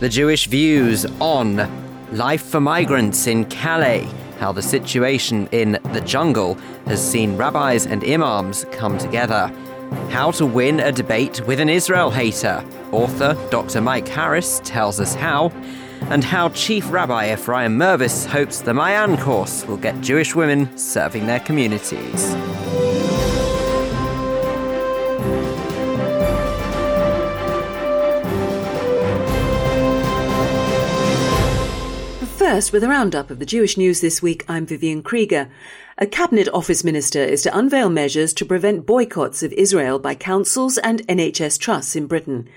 The Jewish views on life for migrants in Calais, how the situation in the jungle has seen rabbis and imams come together, how to win a debate with an Israel hater. Author Dr. Mike Harris tells us how, and how Chief Rabbi Ephraim Mirvis hopes the Ma'ayan course will get Jewish women serving their communities. First, with a roundup of the Jewish news this week, I'm Vivian Krieger. A Cabinet Office Minister is to unveil measures to prevent boycotts of Israel by councils and NHS trusts in Britain.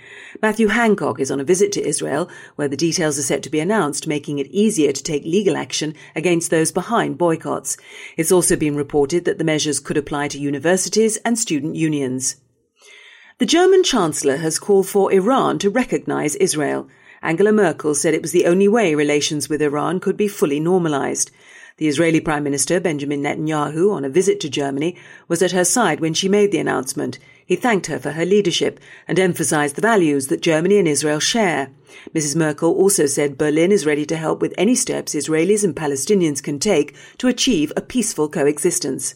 Matthew Hancock is on a visit to Israel, where the details are set to be announced, making it easier to take legal action against those behind boycotts. It's also been reported that the measures could apply to universities and student unions. The German Chancellor has called for Iran to recognize Israel. Angela Merkel said it was the only way relations with Iran could be fully normalized. The Israeli Prime Minister, Benjamin Netanyahu, on a visit to Germany, was at her side when she made the announcement. He thanked her for her leadership and emphasized the values that Germany and Israel share. Mrs. Merkel also said Berlin is ready to help with any steps Israelis and Palestinians can take to achieve a peaceful coexistence.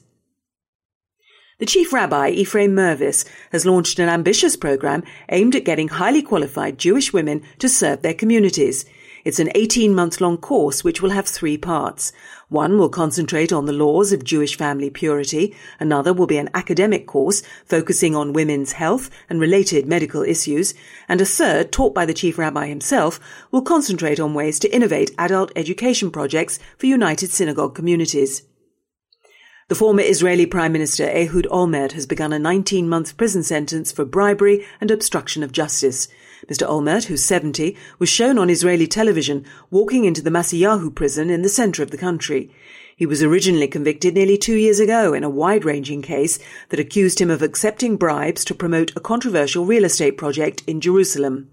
The Chief Rabbi, Ephraim Mirvis, has launched an ambitious program aimed at getting highly qualified Jewish women to serve their communities. It's an 18 month long course which will have three parts. One will concentrate on the laws of Jewish family purity. Another will be an academic course focusing on women's health and related medical issues. And a third, taught by the Chief Rabbi himself, will concentrate on ways to innovate adult education projects for United Synagogue communities. The former Israeli Prime Minister Ehud Olmert has begun a 19 month prison sentence for bribery and obstruction of justice. Mr. Olmert, who's 70, was shown on Israeli television walking into the Maasiyahu prison in the center of the country. He was originally convicted nearly two years ago in a wide ranging case that accused him of accepting bribes to promote a controversial real estate project in Jerusalem.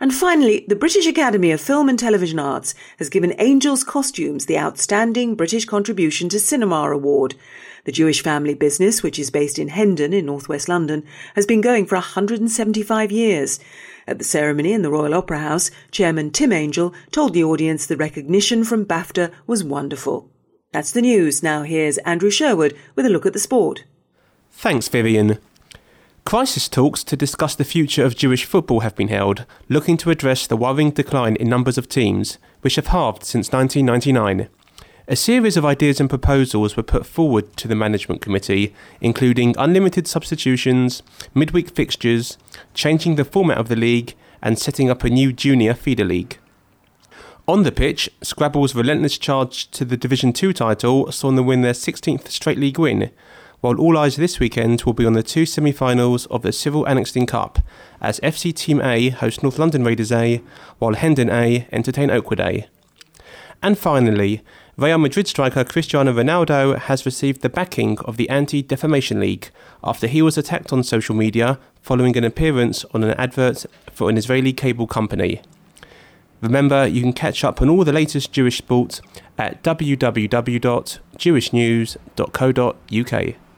And finally, the British Academy of Film and Television Arts has given Angels Costumes the Outstanding British Contribution to Cinema Award. The Jewish family business, which is based in Hendon in northwest London, has been going for 175 years. At the ceremony in the Royal Opera House, Chairman Tim Angel told the audience the recognition from BAFTA was wonderful. That's the news. Now here's Andrew Sherwood with a look at the sport. Thanks, Vivian. Crisis talks to discuss the future of Jewish football have been held, looking to address the worrying decline in numbers of teams, which have halved since 1999. A series of ideas and proposals were put forward to the management committee, including unlimited substitutions, midweek fixtures, changing the format of the league, and setting up a new junior feeder league. On the pitch, Scrabble's relentless charge to the Division 2 title saw them win their 16th straight league win, while all eyes this weekend will be on the two semi finals of the Cyril Annexstine Cup, as FC Team A host North London Raiders A, while Hendon A entertain Oakwood A. And finally, Real Madrid striker Cristiano Ronaldo has received the backing of the Anti Defamation League after he was attacked on social media following an appearance on an advert for an Israeli cable company. Remember, you can catch up on all the latest Jewish sport at www.jewishnews.co.uk.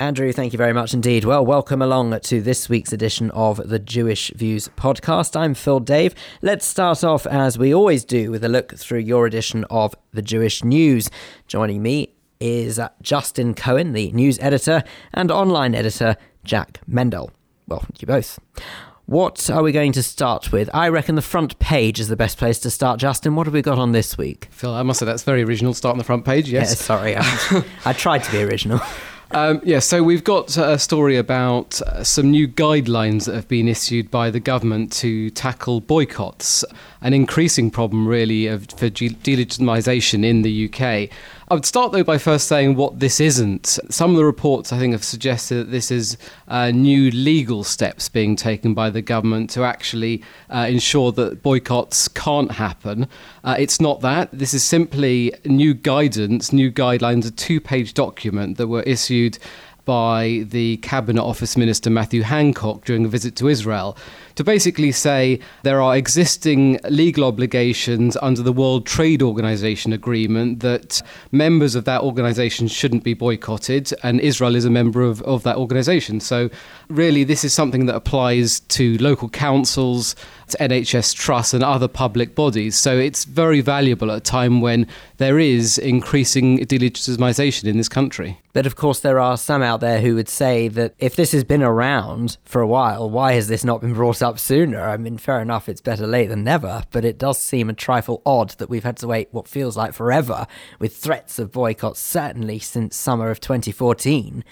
Andrew, thank you very much indeed. Well, welcome along to this week's edition of the Jewish Views podcast. I'm Phil Dave. Let's start off, as we always do, with a look through your edition of the Jewish News. Joining me is Justin Cohen, the news editor, and online editor Jack Mendel. Well, you both. What are we going to start with? I reckon the front page is the best place to start. Justin, what have we got on this week? Phil, I must say that's very original. Start on the front page, yes. Yeah, sorry, I, I tried to be original. Um, yeah, so we've got a story about uh, some new guidelines that have been issued by the government to tackle boycotts, an increasing problem really of, for delegitimisation in the UK. I would start though by first saying what this isn't. Some of the reports I think have suggested that this is uh, new legal steps being taken by the government to actually uh, ensure that boycotts can't happen. Uh, it's not that. This is simply new guidance, new guidelines, a two page document that were issued by the Cabinet Office Minister Matthew Hancock during a visit to Israel to basically say there are existing legal obligations under the World Trade Organization agreement that members of that organization shouldn't be boycotted, and Israel is a member of, of that organization. So, really, this is something that applies to local councils, NHS trusts, and other public bodies. So, it's very valuable at a time when there is increasing delegitimization in this country. But of course, there are some out there who would say that if this has been around for a while, why has this not been brought up sooner? I mean, fair enough, it's better late than never, but it does seem a trifle odd that we've had to wait what feels like forever with threats of boycotts, certainly since summer of 2014,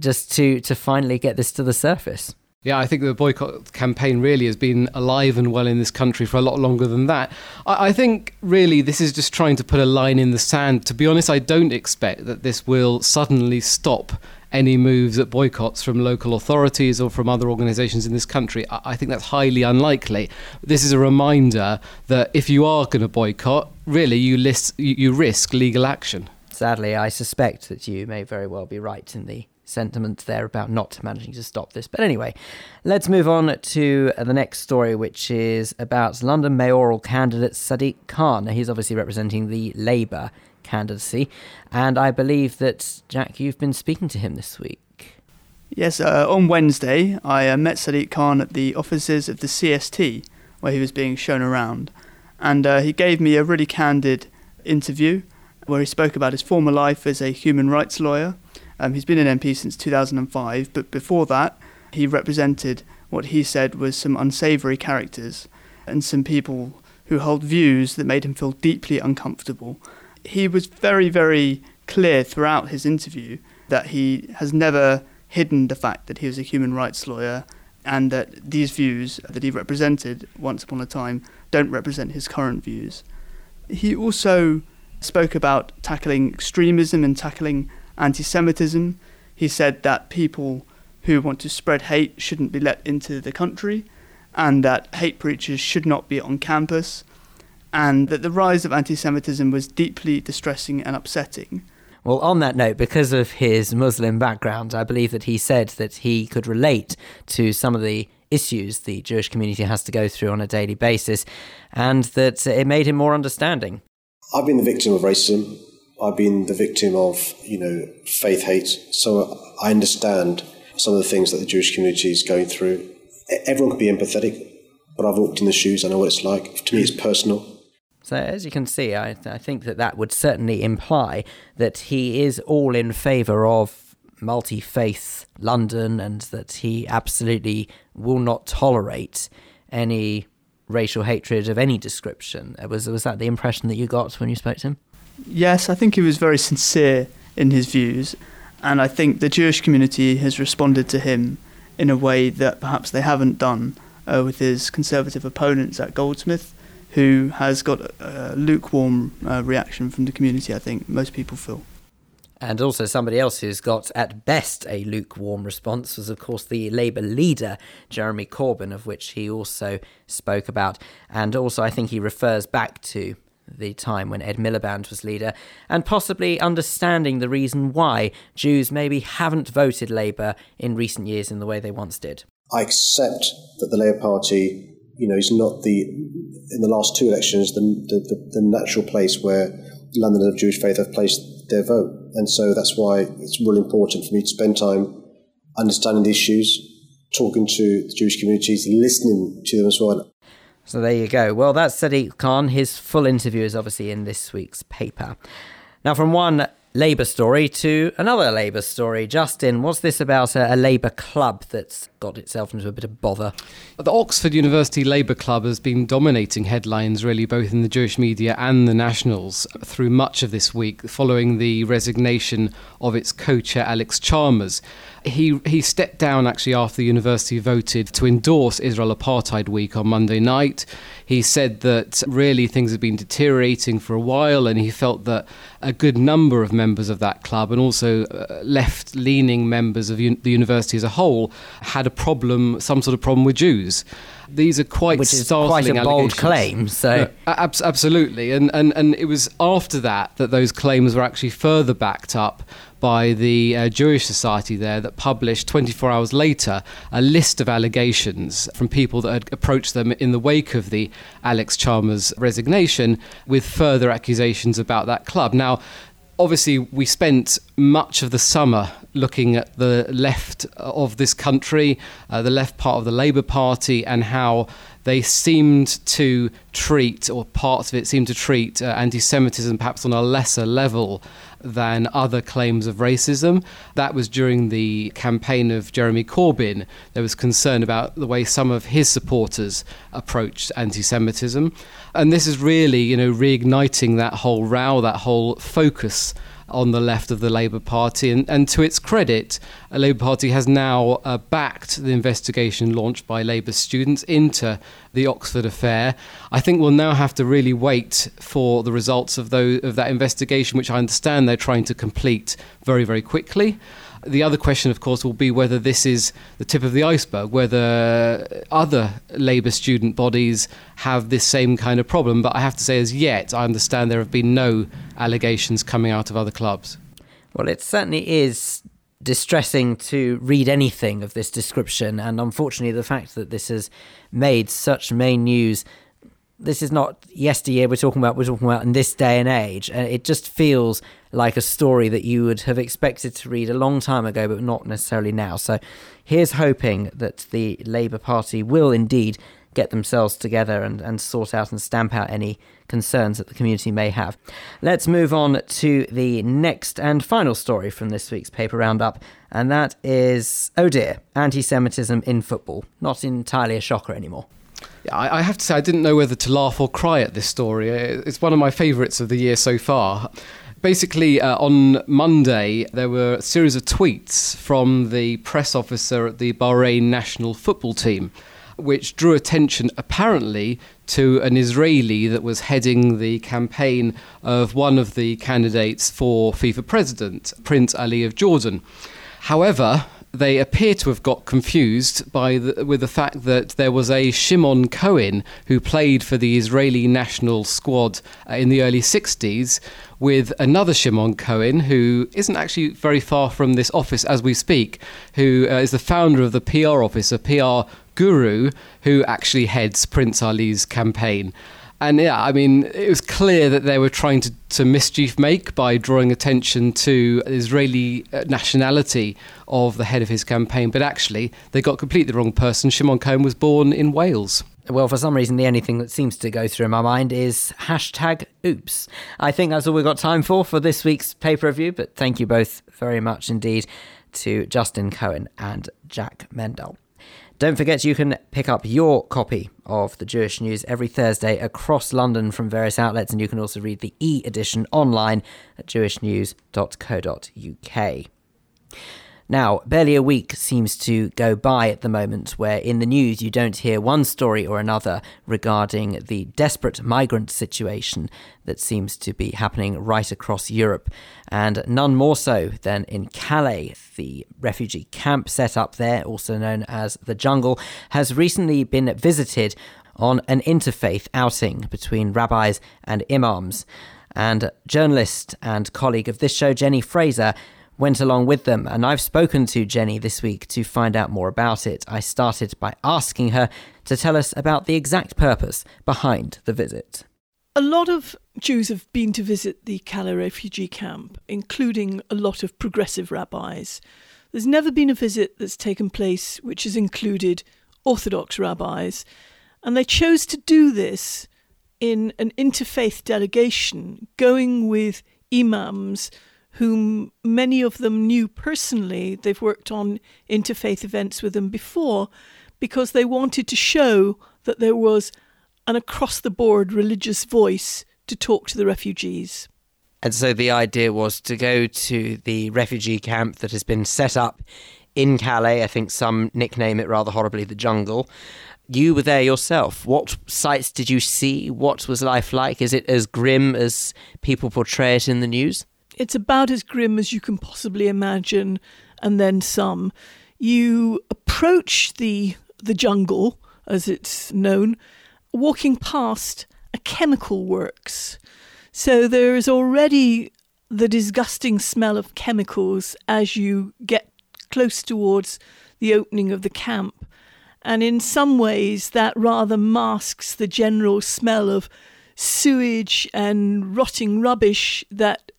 just to, to finally get this to the surface. Yeah, I think the boycott campaign really has been alive and well in this country for a lot longer than that. I, I, think really this is just trying to put a line in the sand. To be honest, I don't expect that this will suddenly stop any moves at boycotts from local authorities or from other organisations in this country. I, I think that's highly unlikely. This is a reminder that if you are going to boycott, really you, list, you, you risk legal action. Sadly, I suspect that you may very well be right in the sentiment there about not managing to stop this. But anyway, let's move on to the next story, which is about London mayoral candidate Sadiq Khan. Now, he's obviously representing the Labour candidacy, and I believe that, Jack, you've been speaking to him this week. Yes, uh, on Wednesday, I uh, met Sadiq Khan at the offices of the CST, where he was being shown around, and uh, he gave me a really candid interview where he spoke about his former life as a human rights lawyer um, he's been an MP since 2005, but before that, he represented what he said was some unsavoury characters and some people who hold views that made him feel deeply uncomfortable. He was very, very clear throughout his interview that he has never hidden the fact that he was a human rights lawyer and that these views that he represented once upon a time don't represent his current views. He also spoke about tackling extremism and tackling anti Semitism. He said that people who want to spread hate shouldn't be let into the country, and that hate preachers should not be on campus, and that the rise of anti Semitism was deeply distressing and upsetting. Well, on that note, because of his Muslim background, I believe that he said that he could relate to some of the issues the Jewish community has to go through on a daily basis, and that it made him more understanding. I've been the victim of racism I've been the victim of, you know, faith hate. So I understand some of the things that the Jewish community is going through. Everyone can be empathetic, but I've walked in the shoes. I know what it's like. To me, it's personal. So, as you can see, I, I think that that would certainly imply that he is all in favour of multi faith London and that he absolutely will not tolerate any racial hatred of any description. Uh, was, was that the impression that you got when you spoke to him? Yes, I think he was very sincere in his views, and I think the Jewish community has responded to him in a way that perhaps they haven't done uh, with his conservative opponents Zac Goldsmith, who has got a, lukewarm uh, reaction from the community, I think most people feel. And also, somebody else who's got at best a lukewarm response was, of course, the Labour leader, Jeremy Corbyn, of which he also spoke about. And also, I think he refers back to the time when Ed Miliband was leader, and possibly understanding the reason why Jews maybe haven't voted Labour in recent years in the way they once did. I accept that the Labour Party, you know, is not the in the last two elections the the, the, natural place where Londoners of Jewish faith have placed their vote, and so that's why it's really important for me to spend time understanding the issues, talking to the Jewish communities, listening to them as well, so there you go. Well, that's Sadiq Khan. His full interview is obviously in this week's paper. Now, from one Labour story to another Labour story. Justin, what's this about a, a, Labour club that's got itself into a bit of bother? The Oxford University Labour Club has been dominating headlines, really, both in the Jewish media and the Nationals through much of this week, following the resignation of its co chair, Alex Chalmers. He, he stepped down actually after the university voted to endorse Israel Apartheid Week on Monday night. He said that really things had been deteriorating for a while, and he felt that a good number of members of that club and also uh, left leaning members of un- the university as a whole had a problem, some sort of problem with Jews. These are quite Which is quite a bold claim. So no, ab- absolutely, and, and and it was after that that those claims were actually further backed up by the uh, Jewish Society there that published 24 hours later a list of allegations from people that had approached them in the wake of the Alex Chalmers resignation with further accusations about that club. Now, obviously, we spent much of the summer looking at the left of this country, uh, the left part of the Labour Party, and how they seemed to treat, or parts of it seemed to treat, uh, anti Semitism perhaps on a lesser level than other claims of racism. That was during the campaign of Jeremy Corbyn. There was concern about the way some of his supporters approached anti Semitism. And this is really, you know, reigniting that whole row, that whole focus on the left of the Labour Party. And, and to its credit, the Labour Party has now uh, backed the investigation launched by Labour students into the Oxford affair. I think we'll now have to really wait for the results of, those, of that investigation, which I understand they're trying to complete very, very quickly. The other question, of course, will be whether this is the tip of the iceberg, whether other Labour student bodies have this same kind of problem. But I have to say, as yet, I understand there have been no allegations coming out of other clubs. Well, it certainly is distressing to read anything of this description, and unfortunately, the fact that this has made such main news. This is not yesteryear we're talking about, we're talking about in this day and age. And it just feels like a story that you would have expected to read a long time ago, but not necessarily now. So here's hoping that the Labour Party will indeed get themselves together and, and sort out and stamp out any concerns that the community may have. Let's move on to the next and final story from this week's paper roundup, and that is oh dear, anti Semitism in football. Not entirely a shocker anymore. I, I have to say, I didn't know whether to laugh or cry at this story. It's one of my favourites of the year so far basically, uh, on Monday, there were a series of tweets from the press officer at the Bahrain national football team, which drew attention apparently to an Israeli that was heading the campaign of one of the candidates for FIFA president, Prince Ali of Jordan. However, they appear to have got confused by the, with the fact that there was a Shimon Cohen who played for the Israeli national squad uh, in the early 60s with another Shimon Cohen who isn't actually very far from this office as we speak, who uh, is the founder of the PR office, a PR guru who actually heads Prince Ali's campaign. And yeah, I mean, it was clear that they were trying to, to mischief make by drawing attention to Israeli uh, nationality of the head of his campaign. But actually, they got completely the wrong person. Shimon Cohen was born in Wales. Well, for some reason, the only thing that seems to go through my mind is hashtag oops. I think that's all we've got time for for this week's paper review, but thank you both very much indeed to Justin Cohen and Jack Mendel. Don't forget you can pick up your copy of the Jewish News every Thursday across London from various outlets, and you can also read the e edition online at jewishnews.co.uk. Now, barely a week seems to go by at the moment where in the news you don't hear one story or another regarding the desperate migrant situation that seems to be happening right across Europe, and none more so than in Calais. The refugee camp set up there, also known as the Jungle, has recently been visited on an interfaith outing between rabbis and imams. And journalist and colleague of this show, Jenni Frazer, went along with them, and I've spoken to Jenni this week to find out more about it. I started by asking her to tell us about the exact purpose behind the visit. A lot of Jews have been to visit the Calais refugee camp, including a lot of progressive rabbis. There's never been a visit that's taken place which has included Orthodox rabbis, and they chose to do this in an interfaith delegation, going with imams whom many of them knew personally. They've worked on interfaith events with them before because they wanted to show that there was an across the board religious voice to talk to the refugees. And so the idea was to go to the refugee camp that has been set up in Calais. I think some nickname it rather horribly the jungle. You were there yourself. What sights did you see? What was life like? Is it as grim as people portray it in the news? It's about as grim as you can possibly imagine, and then some. You approach the the jungle, as it's known, walking past a chemical works. So there is already the disgusting smell of chemicals as you get close towards the opening of the camp. And in some ways, that rather masks the general smell of sewage and rotting rubbish that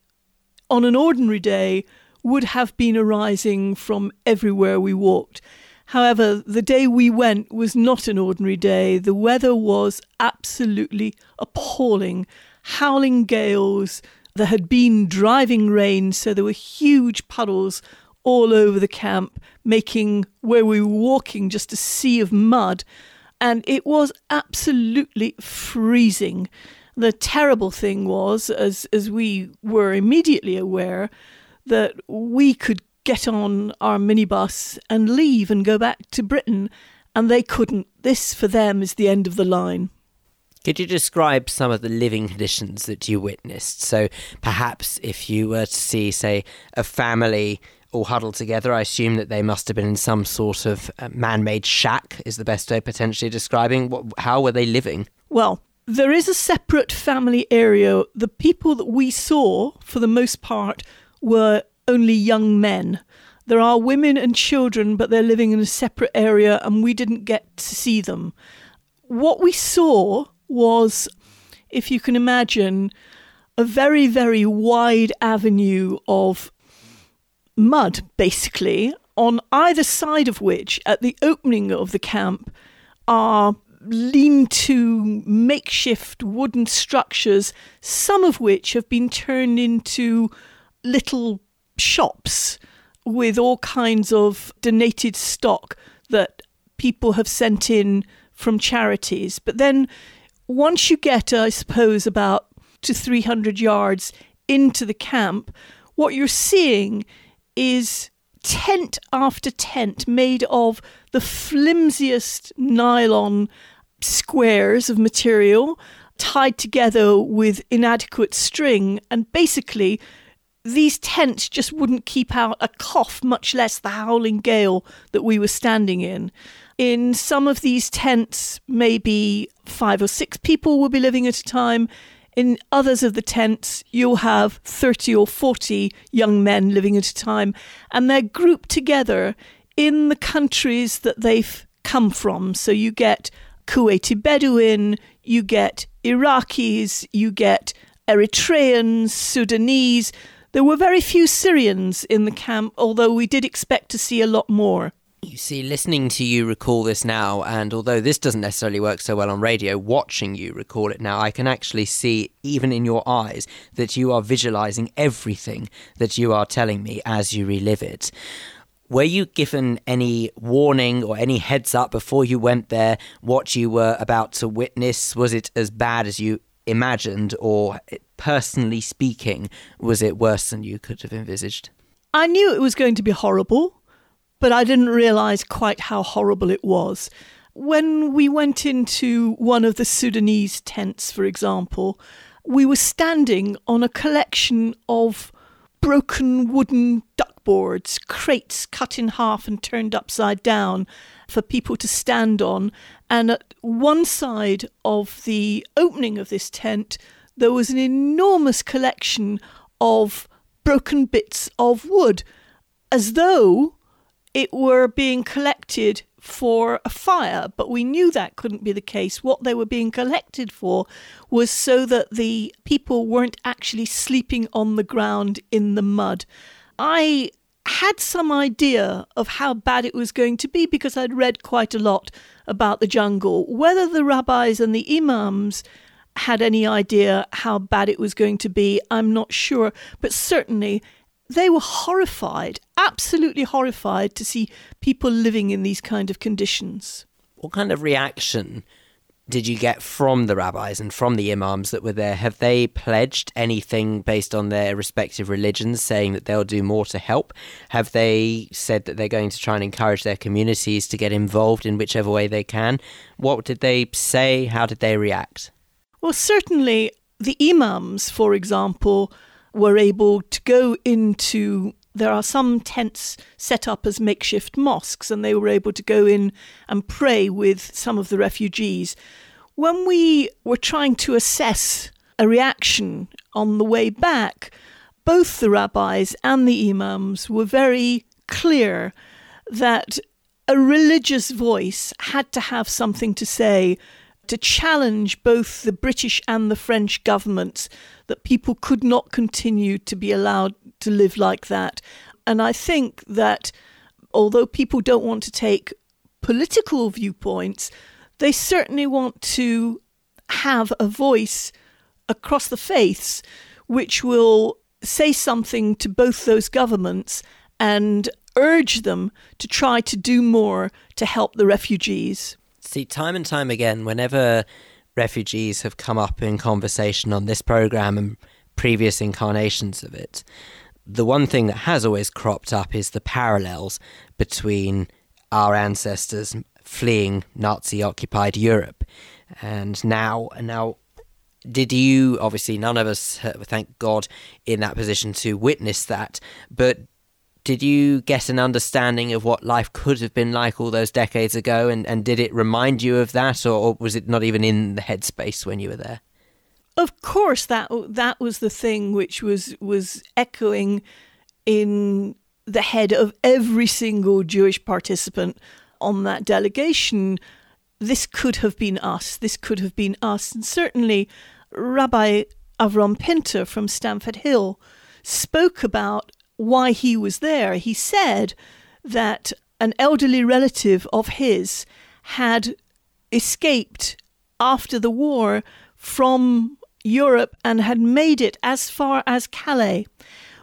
on an ordinary day would have been arising from everywhere we walked. However, the day we went was not an ordinary day. The weather was absolutely appalling. Howling gales, there had been driving rain, so there were huge puddles all over the camp, making where we were walking just a sea of mud. And it was absolutely freezing. The terrible thing was, as, as we were immediately aware, that we could get on our minibus and leave and go back to Britain, and they couldn't. This, for them, is the end of the line. Could you describe some of the living conditions that you witnessed? So, perhaps if you were to see, say, a family all huddled together, I assume that they must have been in some sort of uh, man made shack, is the best way of potentially describing. What, how were they living? Well, there is a separate family area. The people that we saw, for the most part, were only young men. There are women and children, but they're living in a separate area, and we didn't get to see them. What we saw was, if you can imagine, a very, very wide avenue of mud, basically, on either side of which, at the opening of the camp, are lean to makeshift wooden structures, some of which have been turned into little shops with all kinds of donated stock that people have sent in from charities. But then once you get, I suppose, about to 300 yards into the camp, what you're seeing is tent after tent made of the flimsiest nylon squares of material tied together with inadequate string. And basically, these tents just wouldn't keep out a cough, much less the howling gale that we were standing in. In some of these tents, maybe five or six people will be living at a time. In others of the tents, you'll have 30 or 40 young men living at a time, and they're grouped together in the countries that they've come from. So you get Kuwaiti Bedouin, you get Iraqis, you get Eritreans, Sudanese. There were very few Syrians in the camp, although we did expect to see a lot more. You see, listening to you recall this now, and although this doesn't necessarily work so well on radio, watching you recall it now, I can actually see, even in your eyes, that you are visualizing everything that you are telling me as you relive it. Were you given any warning or any heads up before you went there what you were about to witness? Was it as bad as you imagined, or personally speaking, was it worse than you could have envisaged? I knew it was going to be horrible, but I didn't realize quite how horrible it was. When we went into one of the Sudanese tents, for example, we were standing on a collection of broken wooden duckboards, crates cut in half and turned upside down for people to stand on. And at one side of the opening of this tent, there was an enormous collection of broken bits of wood, as though it were being collected for a fire, but we knew that couldn't be the case. What they were being collected for was so that the people weren't actually sleeping on the ground in the mud. I had some idea of how bad it was going to be because I'd read quite a lot about the jungle. Whether the rabbis and the imams had any idea how bad it was going to be, I'm not sure, but certainly they were horrified, absolutely horrified to see people living in these kind of conditions. What kind of reaction did you get from the rabbis and from the imams that were there? Have they pledged anything based on their respective religions, saying that they'll do more to help? Have they said that they're going to try and encourage their communities to get involved in whichever way they can? What did they say? How did they react? Well, certainly the imams, for example, were able to go into there are some tents set up as makeshift mosques, and they were able to go in and pray with some of the refugees. When we were trying to assess a reaction on the way back, both the rabbis and the imams were very clear that a religious voice had to have something to say to challenge both the British and the French governments that people could not continue to be allowed to live like that. And I think that although people don't want to take political viewpoints, they certainly want to have a voice across the faiths which will say something to both those governments and urge them to try to do more to help the refugees. See, time and time again, whenever refugees have come up in conversation on this program and previous incarnations of it, the one thing that has always cropped up is the parallels between our ancestors fleeing Nazi occupied Europe. And now and now did you obviously none of us uh, thank god in that position to witness that but did you get an understanding of what life could have been like all those decades ago? And, and did it remind you of that or, or was it not even in the headspace when you were there? Of course that that was the thing which was was echoing in the head of every single Jewish participant on that delegation. This could have been us. This could have been us. And certainly Rabbi Avram Pinter from Stamford Hill spoke about why he was there. He said that an elderly relative of his had escaped after the war from Europe and had made it as far as Calais,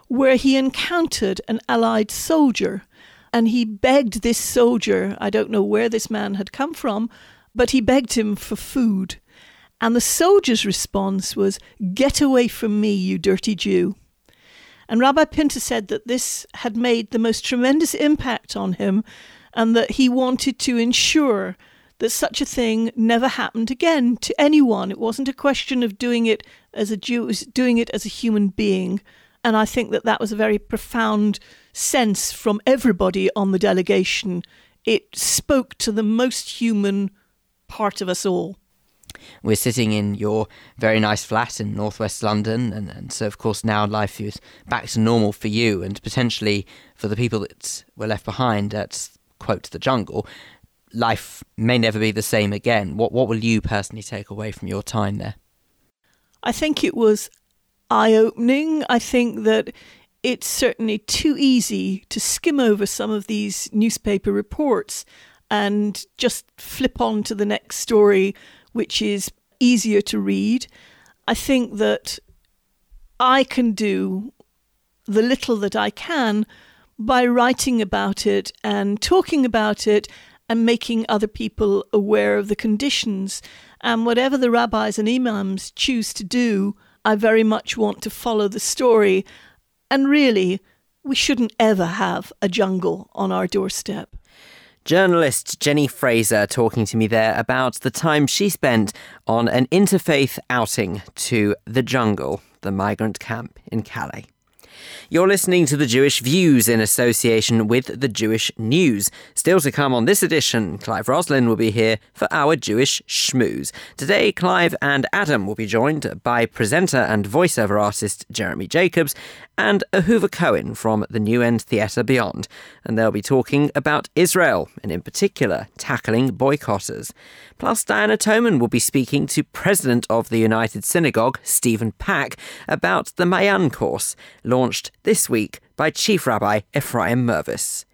where he encountered an Allied soldier. And he begged this soldier, I don't know where this man had come from, but he begged him for food. And the soldier's response was, Get away from me, you dirty Jew. And Rabbi Pinter said that this had made the most tremendous impact on him and that he wanted to ensure that such a thing never happened again to anyone. It wasn't a question of doing it as a Jew, it was doing it as a human being. And I think that that was a very profound sense from everybody on the delegation. It spoke to the most human part of us all. We're sitting in your very nice flat in northwest London, and, and so of course now life is back to normal for you and potentially for the people that were left behind at quote the jungle. Life may never be the same again. What what will you personally take away from your time there? I think it was eye opening. I think that it's certainly too easy to skim over some of these newspaper reports and just flip on to the next story which is easier to read. I think that I can do the little that I can by writing about it and talking about it and making other people aware of the conditions. And whatever the rabbis and imams choose to do, I very much want to follow the story. And really, we shouldn't ever have a jungle on our doorstep. Journalist Jenni Frazer talking to me there about the time she spent on an interfaith outing to the jungle, the migrant camp in Calais. You're listening to the Jewish Views in association with the Jewish News. Still to come on this edition, Clive Roslin will be here for our Jewish Schmooze. Today, Clive and Adam will be joined by presenter and voiceover artist Jeremy Jacobs and Ahuva Cohen from the New End Theatre Beyond. And they'll be talking about Israel, and in particular, tackling boycotters. Plus, Diana Toman will be speaking to President of the United Synagogue, Stephen Pack, about the Ma'ayan course, launched this week by Chief Rabbi Ephraim Mirvis.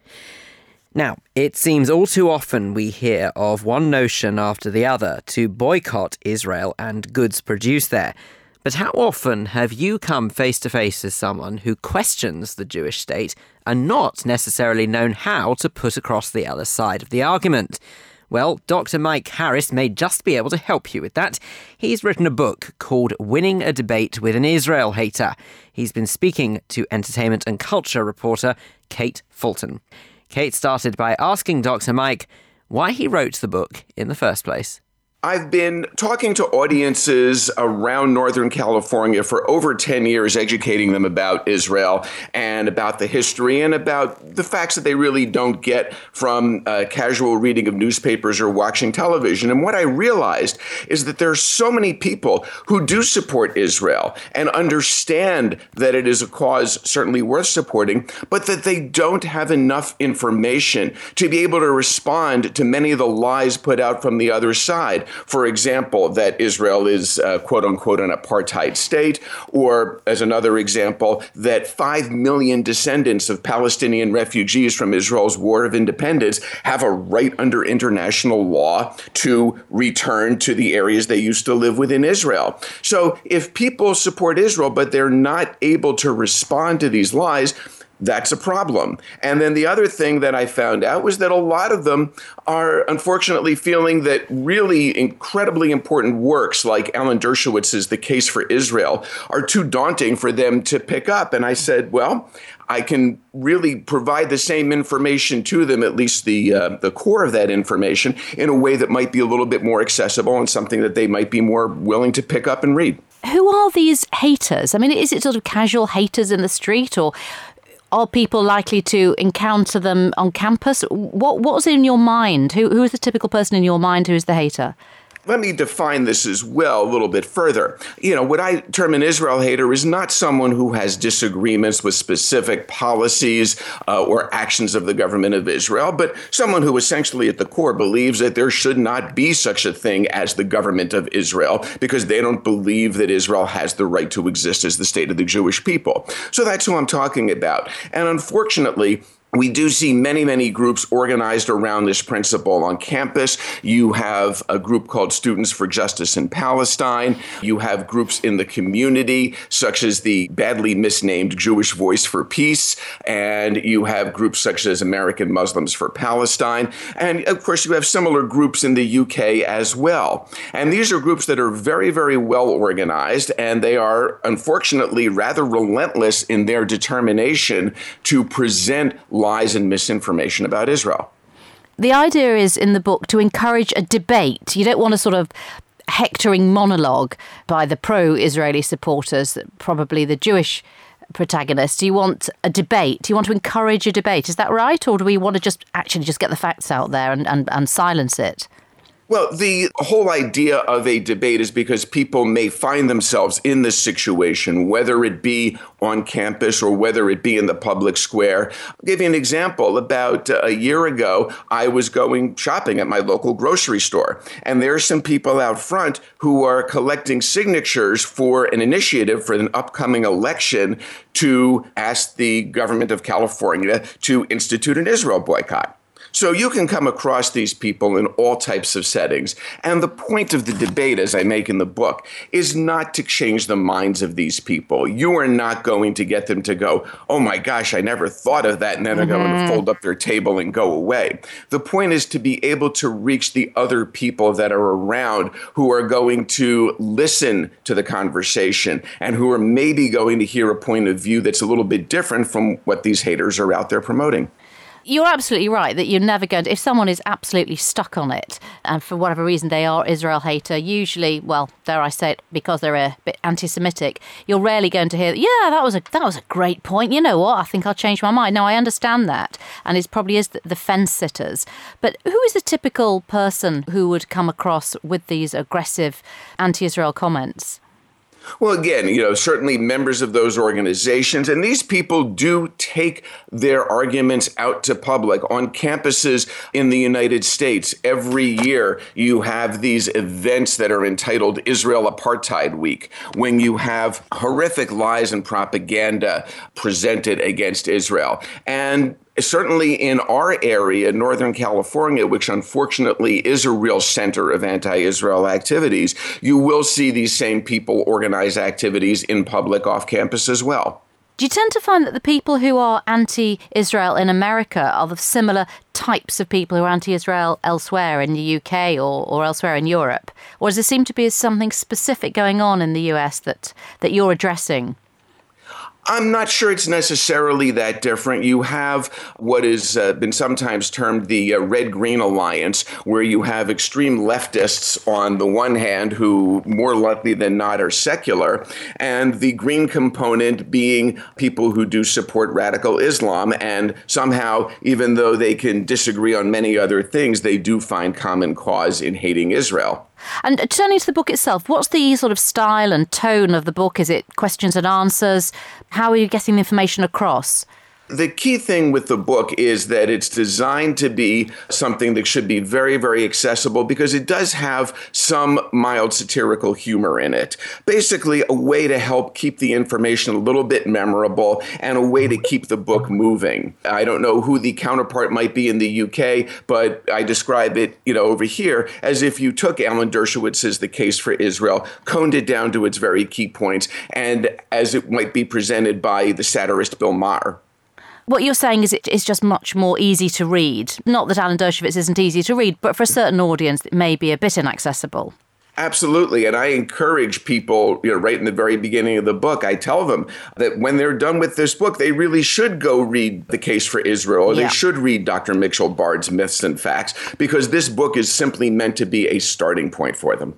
Now, it seems all too often we hear of one notion after the other to boycott Israel and goods produced there. But how often have you come face to face with someone who questions the Jewish state and not necessarily known how to put across the other side of the argument? Well, Dr. Mike Harris may just be able to help you with that. He's written a book called Winning a Debate with an Israel Hater. He's been speaking to entertainment and culture reporter Kate Fulton. Kate started by asking Dr. Mike why he wrote the book in the first place. I've been talking to audiences around Northern California for over 10 years, educating them about Israel and about the history and about the facts that they really don't get from casual reading of newspapers or watching television. And what I realized is that there are so many people who do support Israel and understand that it is a cause certainly worth supporting, but that they don't have enough information to be able to respond to many of the lies put out from the other side for example, that Israel is uh, quote unquote an apartheid state, or as another example, that 5 million descendants of Palestinian refugees from Israel's War of Independence have a right under international law to return to the areas they used to live within Israel. So if people support Israel, but they're not able to respond to these lies, that's a problem. And then the other thing that I found out was that a lot of them are unfortunately feeling that really incredibly important works like Alan Dershowitz's The Case for Israel are too daunting for them to pick up. And I said, well, I can really provide the same information to them, at least the uh, the core of that information, in a way that might be a little bit more accessible and something that they might be more willing to pick up and read. Who are these haters? I mean, is it sort of casual haters in the street, or are people likely to encounter them on campus? What what's in your mind? Who who is the typical person in your mind who is the hater? Let me define this as well a little bit further. You know, what I term an Israel hater is not someone who has disagreements with specific policies uh, or actions of the government of Israel, but someone who essentially at the core believes that there should not be such a thing as the government of Israel because they don't believe that Israel has the right to exist as the state of the Jewish people. So that's who I'm talking about. And unfortunately, we do see many, many groups organized around this principle on campus. You have a group called Students for Justice in Palestine. You have groups in the community, such as the badly misnamed Jewish Voice for Peace. And you have groups such as American Muslims for Palestine. And of course, you have similar groups in the UK as well. And these are groups that are very, very well organized. And they are, unfortunately, rather relentless in their determination to present lies and misinformation about Israel. The idea is in the book to encourage a debate. You don't want a sort of hectoring monologue by the pro Israeli supporters, probably the Jewish protagonists. You want a debate. Do you want to encourage a debate. Is that right? Or do we want to just actually just get the facts out there and, and, and silence it? Well, the whole idea of a debate is because people may find themselves in this situation, whether it be on campus or whether it be in the public square. I'll give you an example. About uh, a year ago, I was going shopping at my local grocery store, and there are some people out front who are collecting signatures for an initiative for an upcoming election to ask the government of California to institute an Israel boycott. So you can come across these people in all types of settings. And the point of the debate, as I make in the book, is not to change the minds of these people. You are not going to get them to go, oh my gosh, I never thought of that. And then mm-hmm. they're going to fold up their table and go away. The point is to be able to reach the other people that are around who are going to listen to the conversation and who are maybe going to hear a point of view that's a little bit different from what these haters are out there promoting you're absolutely right that you're never going to, if someone is absolutely stuck on it, and for whatever reason they are Israel hater, usually, well, dare I say it, because they're a bit anti-Semitic, you're rarely going to hear, yeah, that was a that was a great point. You know what? I think I'll change my mind. Now, I understand that, and it probably is the, the fence sitters. But who is the typical person who would come across with these aggressive anti-Israel comments? Well, again, you know, certainly members of those organizations, and these people do take their arguments out to public on campuses in the United States. Every year, you have these events that are entitled Israel Apartheid Week, when you have horrific lies and propaganda presented against Israel. And certainly in our area, Northern California, which unfortunately is a real center of anti Israel activities, you will see these same people organize activities in public off campus as well. Do you tend to find that the people who are anti Israel in America are the similar types of people who are anti Israel elsewhere in the UK or, or elsewhere in Europe? Or does there seem to be something specific going on in the US that, that you're addressing? I'm not sure it's necessarily that different. You have what has uh, been sometimes termed the uh, red green alliance, where you have extreme leftists on the one hand who more likely than not are secular, and the green component being people who do support radical Islam. And somehow, even though they can disagree on many other things, they do find common cause in hating Israel. And turning to the book itself, what's the sort of style and tone of the book? Is it questions and answers? How are you getting the information across? The key thing with the book is that it's designed to be something that should be very, very accessible because it does have some mild satirical humor in it. Basically, a way to help keep the information a little bit memorable and a way to keep the book moving. I don't know who the counterpart might be in the UK, but I describe it, you know, over here as if you took Alan Dershowitz's The Case for Israel, coned it down to its very key points, and as it might be presented by the satirist Bill Maher what you're saying is it's just much more easy to read. Not that Alan Dershowitz isn't easy to read, but for a certain audience, it may be a bit inaccessible. Absolutely. And I encourage people, you know, right in the very beginning of the book, I tell them that when they're done with this book, they really should go read The Case for Israel, or yeah. they should read Dr. Mitchell Bard's Myths and Facts, because this book is simply meant to be a starting point for them.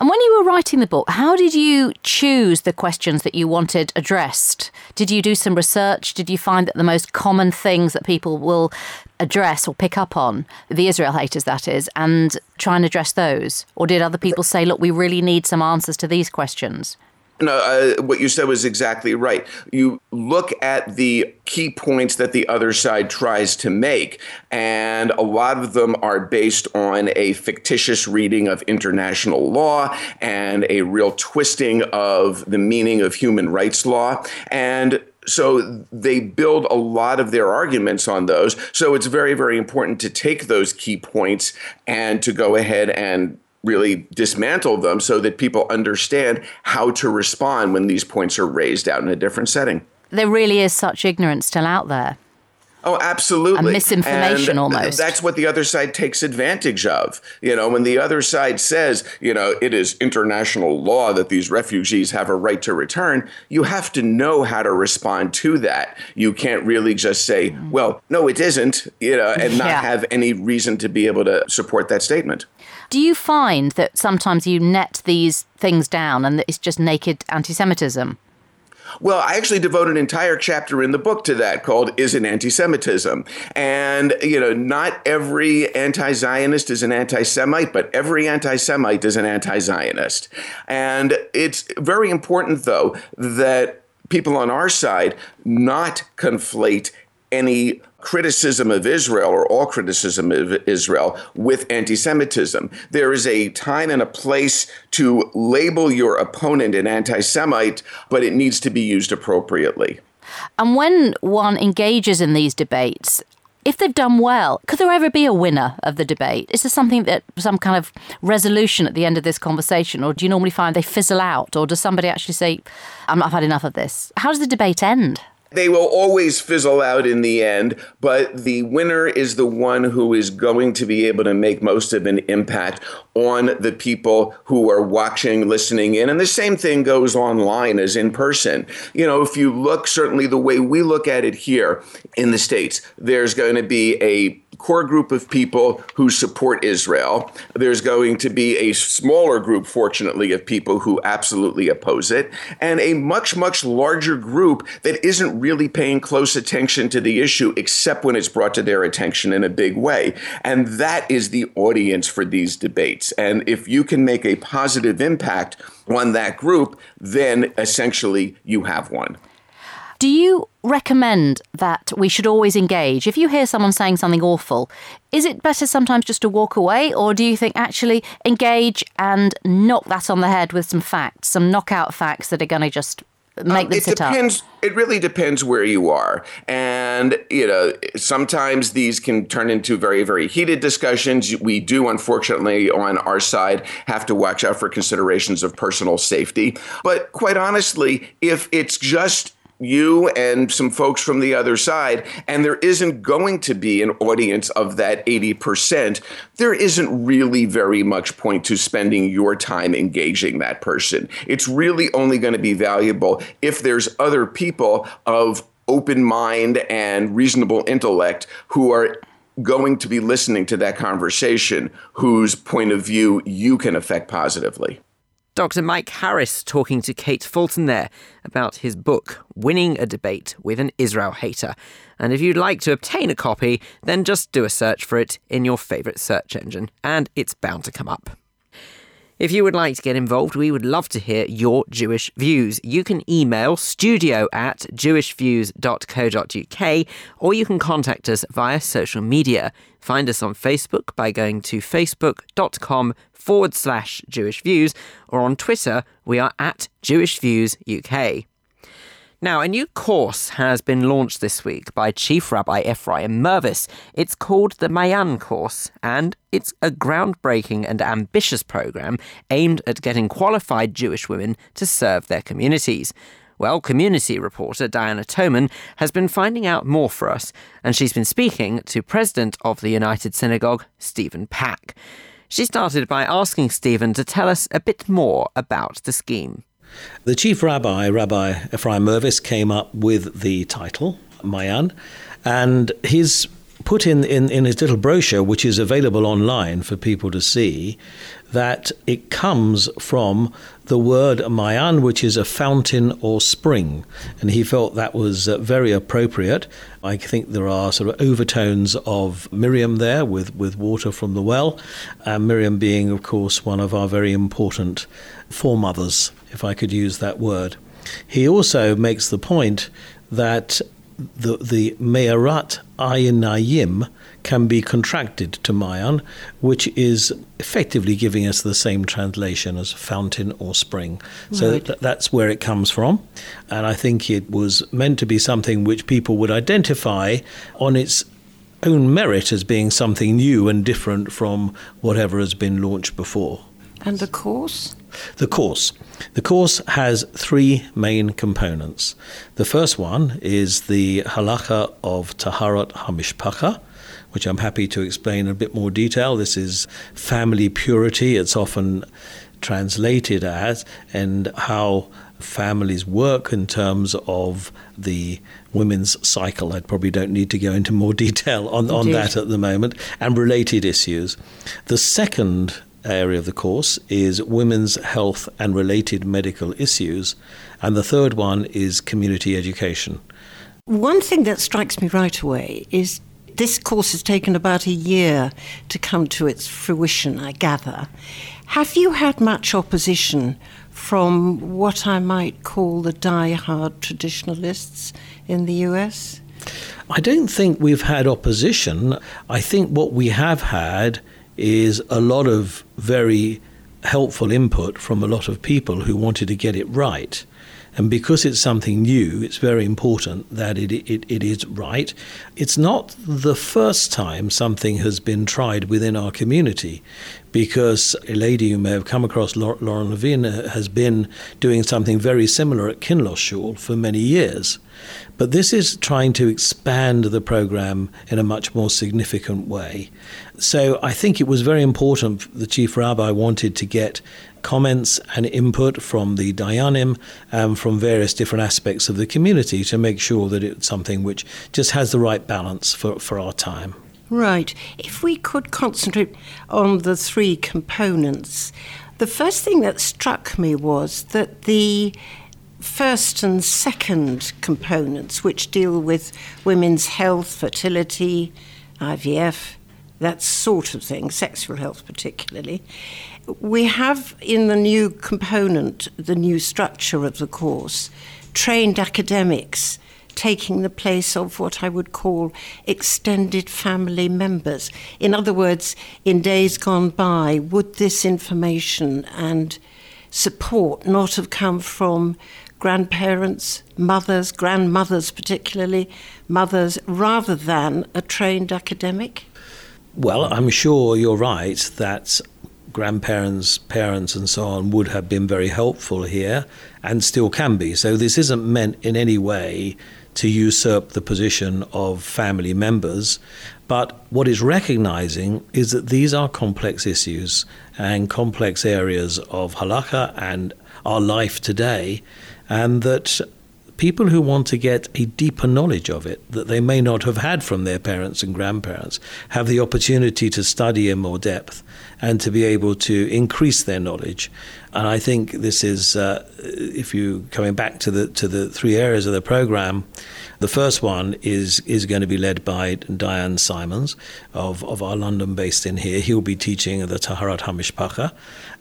And when you were writing the book, how did you choose the questions that you wanted addressed? Did you do some research? Did you find that the most common things that people will address or pick up on, the Israel haters, that is, and try and address those? Or did other people say, look, we really need some answers to these questions? No, uh, what you said was exactly right. You look at the key points that the other side tries to make, and a lot of them are based on a fictitious reading of international law and a real twisting of the meaning of human rights law. And so they build a lot of their arguments on those. So it's very, very important to take those key points and to go ahead and really dismantle them so that people understand how to respond when these points are raised out in a different setting. There really is such ignorance still out there. Oh, absolutely. And misinformation and almost. That's what the other side takes advantage of. You know, when the other side says, you know, it is international law that these refugees have a right to return, you have to know how to respond to that. You can't really just say, mm. well, no, it isn't, you know, and not yeah. have any reason to be able to support that statement. Do you find that sometimes you net these things down and that it's just naked anti Semitism? Well, I actually devote an entire chapter in the book to that called Is it Anti Semitism? And, you know, not every anti Zionist is an anti Semite, but every anti Semite is an anti Zionist. And it's very important, though, that people on our side not conflate any criticism of Israel or all criticism of Israel with anti Semitism. There is a time and a place to label your opponent an anti Semite, but it needs to be used appropriately. And when one engages in these debates, if they've done well, could there ever be a winner of the debate? Is there something that some kind of resolution at the end of this conversation, or do you normally find they fizzle out, or does somebody actually say, "I've had enough of this"? How does the debate end? They will always fizzle out in the end, but the winner is the one who is going to be able to make most of an impact on the people who are watching, listening in. And the same thing goes online as in person. You know, if you look, certainly the way we look at it here in the States, there's going to be a core group of people who support Israel. There's going to be a smaller group, fortunately, of people who absolutely oppose it, and a much, much larger group that isn't really paying close attention to the issue except when it's brought to their attention in a big way. And that is the audience for these debates. And if you can make a positive impact on that group, then essentially you have one. Do you recommend that we should always engage? If you hear someone saying something awful, is it better sometimes just to walk away, or do you think actually engage and knock that on the head with some facts, some knockout facts that are going to just make um, them it sit depends, up? It really depends where you are. And, you know, sometimes these can turn into very, very heated discussions. We do, unfortunately, on our side, have to watch out for considerations of personal safety. But quite honestly, if it's just you and some folks from the other side, and there isn't going to be an audience of that 80%, there isn't really very much point to spending your time engaging that person. It's really only going to be valuable if there's other people of open mind and reasonable intellect who are going to be listening to that conversation whose point of view you can affect positively. Dr. Mike Harris talking to Kate Fulton there about his book, Winning a Debate with an Israel Hater. And if you'd like to obtain a copy, then just do a search for it in your favourite search engine, and it's bound to come up. If you would like to get involved, we would love to hear your Jewish views. You can email studio at jewishviews.co.uk or you can contact us via social media. Find us on Facebook by going to facebook.com forward slash Jewish Views or on Twitter, we are at Jewish Views UK. Now, a new course has been launched this week by Chief Rabbi Ephraim Mirvis. It's called the Ma'ayan Course, and it's a groundbreaking and ambitious program aimed at getting qualified Jewish women to serve their communities. Well, community reporter Diana Toman has been finding out more for us, and she's been speaking to President of the United Synagogue, Stephen Pack. She started by asking Stephen to tell us a bit more about the scheme. The chief rabbi, Rabbi Ephraim Mirvis, came up with the title, Ma'ayan, and he's put in, in, in his little brochure, which is available online for people to see, that it comes from the word Ma'ayan, which is a fountain or spring. And he felt that was uh, very appropriate. I think there are sort of overtones of Miriam there with, with water from the well, and Miriam being, of course, one of our very important foremothers if I could use that word. He also makes the point that the, the Me'arat Ayinayim can be contracted to Ma'ayan, which is effectively giving us the same translation as fountain or spring. So right. th- that's where it comes from. And I think it was meant to be something which people would identify on its own merit as being something new and different from whatever has been launched before. And the course? The course. The course has three main components. The first one is the halacha of Taharat Hamishpacha, which I'm happy to explain in a bit more detail. This is family purity. It's often translated as, and how families work in terms of the women's cycle. I probably don't need to go into more detail on, on that at the moment, and related issues. The second area of the course is women's health and related medical issues, and the third one is community education. One thing that strikes me right away is this course has taken about a year to come to its fruition, I gather. Have you had much opposition from what I might call the die-hard traditionalists in the US? I don't think we've had opposition. I think what we have had is a lot of very helpful input from a lot of people who wanted to get it right. And because it's something new, it's very important that it, it, it is right. It's not the first time something has been tried within our community, because a lady you may have come across, Lauren Levine, uh, has been doing something very similar at Kinloss for many years. But this is trying to expand the program in a much more significant way. So I think it was very important the chief rabbi wanted to get comments and input from the Dayanim and um, from various different aspects of the community to make sure that it's something which just has the right balance for, for our time. Right. If we could concentrate on the three components, the first thing that struck me was that the first and second components, which deal with women's health, fertility, IVF, that sort of thing, sexual health particularly, we have in the new component, the new structure of the course, trained academics taking the place of what I would call extended family members. In other words, in days gone by, would this information and support not have come from grandparents, mothers, grandmothers particularly, mothers, rather than a trained academic? Well, I'm sure you're right that grandparents, parents, and so on would have been very helpful here and still can be. So this isn't meant in any way to usurp the position of family members. But what it's recognizing is that these are complex issues and complex areas of halakha and our life today, and that people who want to get a deeper knowledge of it that they may not have had from their parents and grandparents have the opportunity to study in more depth and to be able to increase their knowledge. And I think this is, uh, if you coming back to the to the three areas of the program, the first one is is going to be led by Dayan Simons of, of our London Beth Din here. He'll be teaching the Taharat Hamishpacha.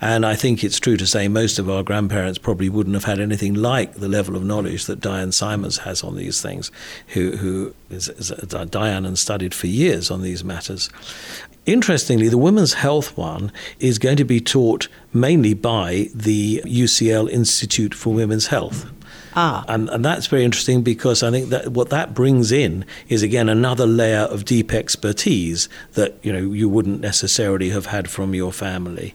And I think it's true to say most of our grandparents probably wouldn't have had anything like the level of knowledge that Dayan Simons has on these things, who, who is, is Diane and studied for years on these matters. Interestingly, the women's health one is going to be taught mainly by the UCL Institute for Women's Health. Ah. And, and that's very interesting because I think that what that brings in is again another layer of deep expertise that you know you wouldn't necessarily have had from your family.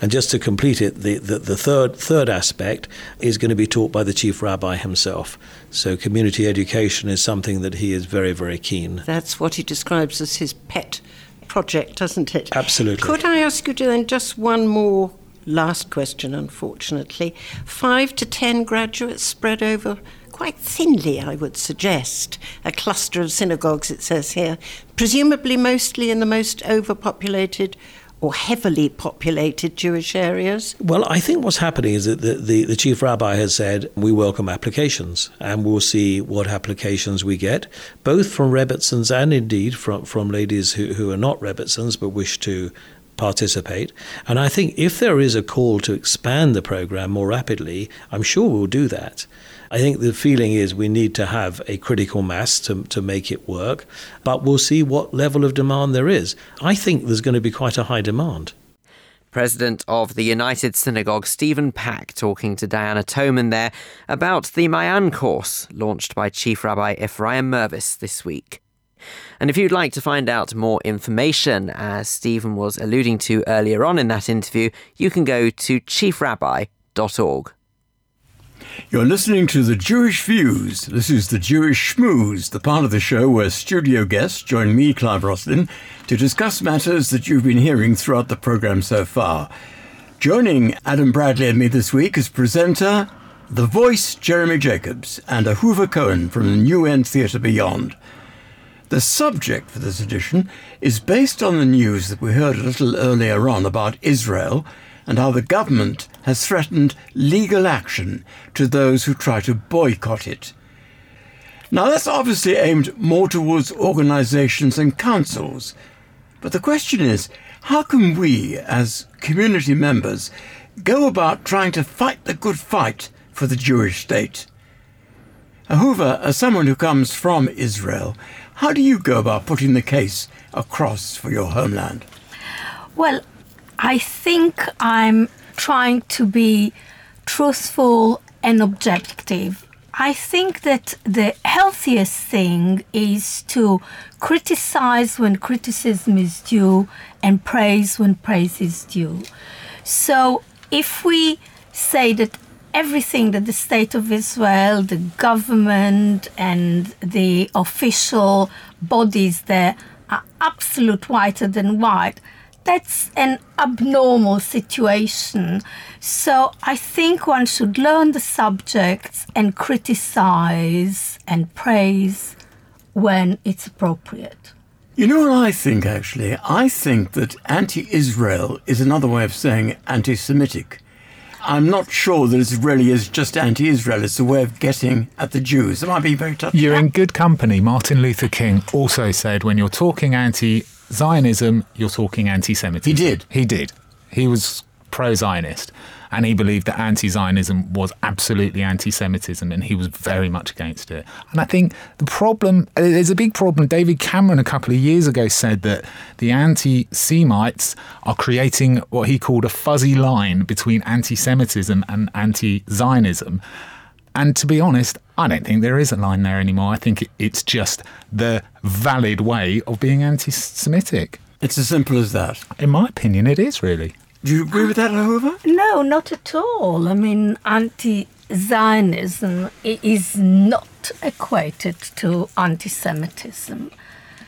And just to complete it, the, the, the third third aspect is going to be taught by the chief rabbi himself. So community education is something that he is very, very keen. That's what he describes as his pet project, doesn't it? Absolutely. Could I ask you to then just one more last question, unfortunately. Five to ten graduates spread over quite thinly, I would suggest. A cluster of synagogues, it says here, presumably mostly in the most overpopulated or heavily populated Jewish areas? Well, I think what's happening is that the, the, the, chief rabbi has said we welcome applications and we'll see what applications we get, both from Rebbitzins and indeed from, from ladies who, who are not Rebbitzins but wish to participate. And I think if there is a call to expand the program more rapidly, I'm sure we'll do that. I think the feeling is we need to have a critical mass to, to make it work, but we'll see what level of demand there is. I think there's going to be quite a high demand. President of the United Synagogue, Stephen Pack, talking to Diana Toman there about the Ma'ayan course launched by Chief Rabbi Ephraim Mirvis this week. And if you'd like to find out more information, as Stephen was alluding to earlier on in that interview, you can go to chiefrabbi.org. You're listening to The Jewish Views. This is The Jewish Schmooze, the part of the show where studio guests join me, Clive Roslin, to discuss matters that you've been hearing throughout the programme so far. Joining Adam Bradley and me this week as presenter, The Voice, Jeremy Jacobs, and Ahuva Cohen from the New End Theatre Beyond. The subject for this edition is based on the news that we heard a little earlier on about Israel and how the government has threatened legal action to those who try to boycott it. Now, that's obviously aimed more towards organizations and councils. But the question is how can we, as community members, go about trying to fight the good fight for the Jewish state? Ahuva, as someone who comes from Israel, how do you go about putting the case across for your homeland? Well, I think I'm trying to be truthful and objective. I think that the healthiest thing is to criticize when criticism is due and praise when praise is due. So if we say that everything that the state of Israel, the government, and the official bodies there are absolute whiter than white. That's an abnormal situation. So I think one should learn the subjects and criticize and praise when it's appropriate. You know what I think, actually? I think that anti Israel is another way of saying anti Semitic. I'm not sure that it really is just anti Israel. It's a way of getting at the Jews. Am I being very touchy? You're in good company. Martin Luther King also said when you're talking anti Zionism, you're talking anti Semitism. He did. He did. He was pro Zionist and he believed that anti Zionism was absolutely anti Semitism and he was very much against it. And I think the problem, there's a big problem. David Cameron a couple of years ago said that the anti Semites are creating what he called a fuzzy line between anti Semitism and anti Zionism. And to be honest, I don't think there is a line there anymore. I think it's just the valid way of being anti Semitic. It's as simple as that. In my opinion, it is really. Do you agree with that, however? No, not at all. I mean, anti Zionism is not equated to anti Semitism.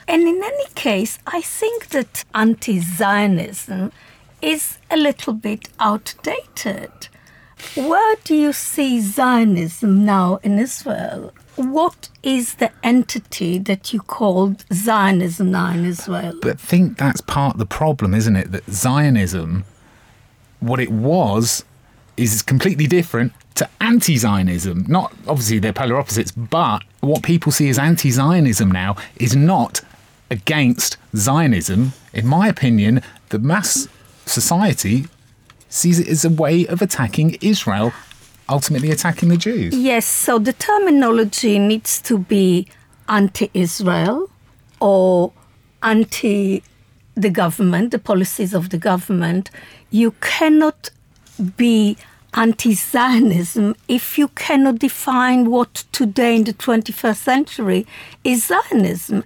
And in any case, I think that anti Zionism is a little bit outdated. Where do you see Zionism now in Israel? What is the entity that you called Zionism now in Israel? But I think that's part of the problem, isn't it? That Zionism, what it was, is completely different to anti Zionism. Not obviously they're polar opposites, but what people see as anti Zionism now is not against Zionism. In my opinion, the mass society sees it as a way of attacking Israel, ultimately attacking the Jews. Yes, so the terminology needs to be anti Israel or anti the government, the policies of the government. You cannot be anti Zionism if you cannot define what today in the 21st century is Zionism.